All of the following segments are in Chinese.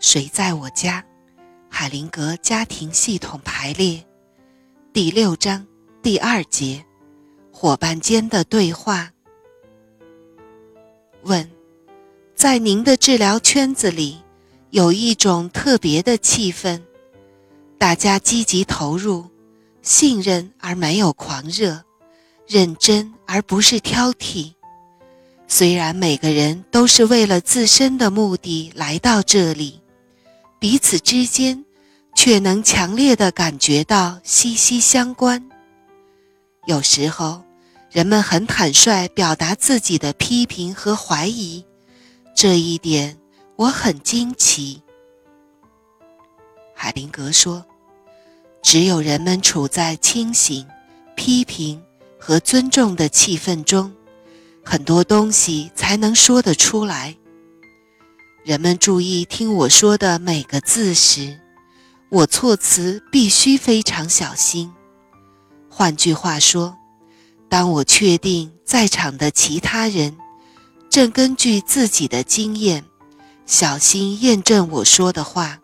谁在我家？海灵格家庭系统排列，第六章第二节，伙伴间的对话。问：在您的治疗圈子里，有一种特别的气氛，大家积极投入，信任而没有狂热，认真而不是挑剔。虽然每个人都是为了自身的目的来到这里，彼此之间却能强烈的感觉到息息相关。有时候，人们很坦率表达自己的批评和怀疑，这一点我很惊奇。海灵格说：“只有人们处在清醒、批评和尊重的气氛中。”很多东西才能说得出来。人们注意听我说的每个字时，我措辞必须非常小心。换句话说，当我确定在场的其他人正根据自己的经验小心验证我说的话，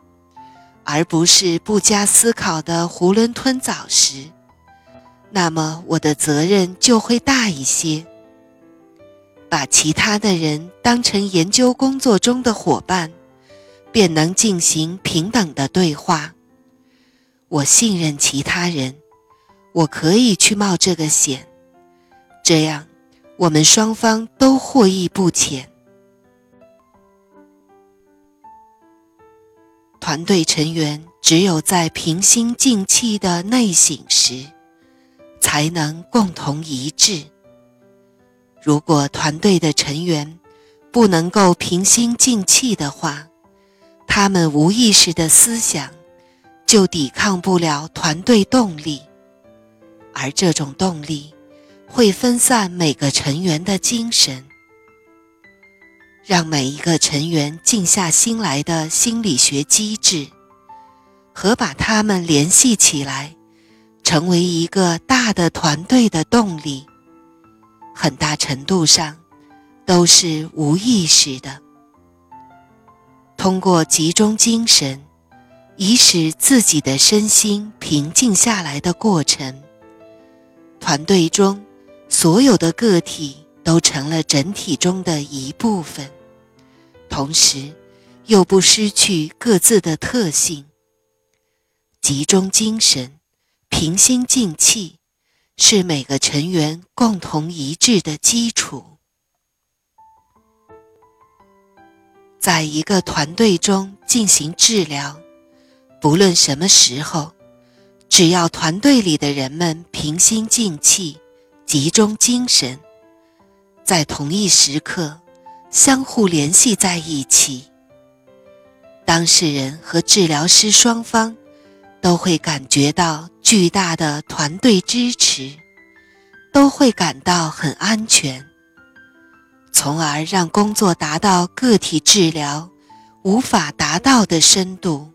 而不是不加思考的囫囵吞枣时，那么我的责任就会大一些。把其他的人当成研究工作中的伙伴，便能进行平等的对话。我信任其他人，我可以去冒这个险，这样我们双方都获益不浅。团队成员只有在平心静气的内省时，才能共同一致。如果团队的成员不能够平心静气的话，他们无意识的思想就抵抗不了团队动力，而这种动力会分散每个成员的精神。让每一个成员静下心来的心理学机制，和把他们联系起来，成为一个大的团队的动力。很大程度上都是无意识的。通过集中精神，以使自己的身心平静下来的过程，团队中所有的个体都成了整体中的一部分，同时又不失去各自的特性。集中精神，平心静气。是每个成员共同一致的基础。在一个团队中进行治疗，不论什么时候，只要团队里的人们平心静气、集中精神，在同一时刻相互联系在一起，当事人和治疗师双方。都会感觉到巨大的团队支持，都会感到很安全，从而让工作达到个体治疗无法达到的深度。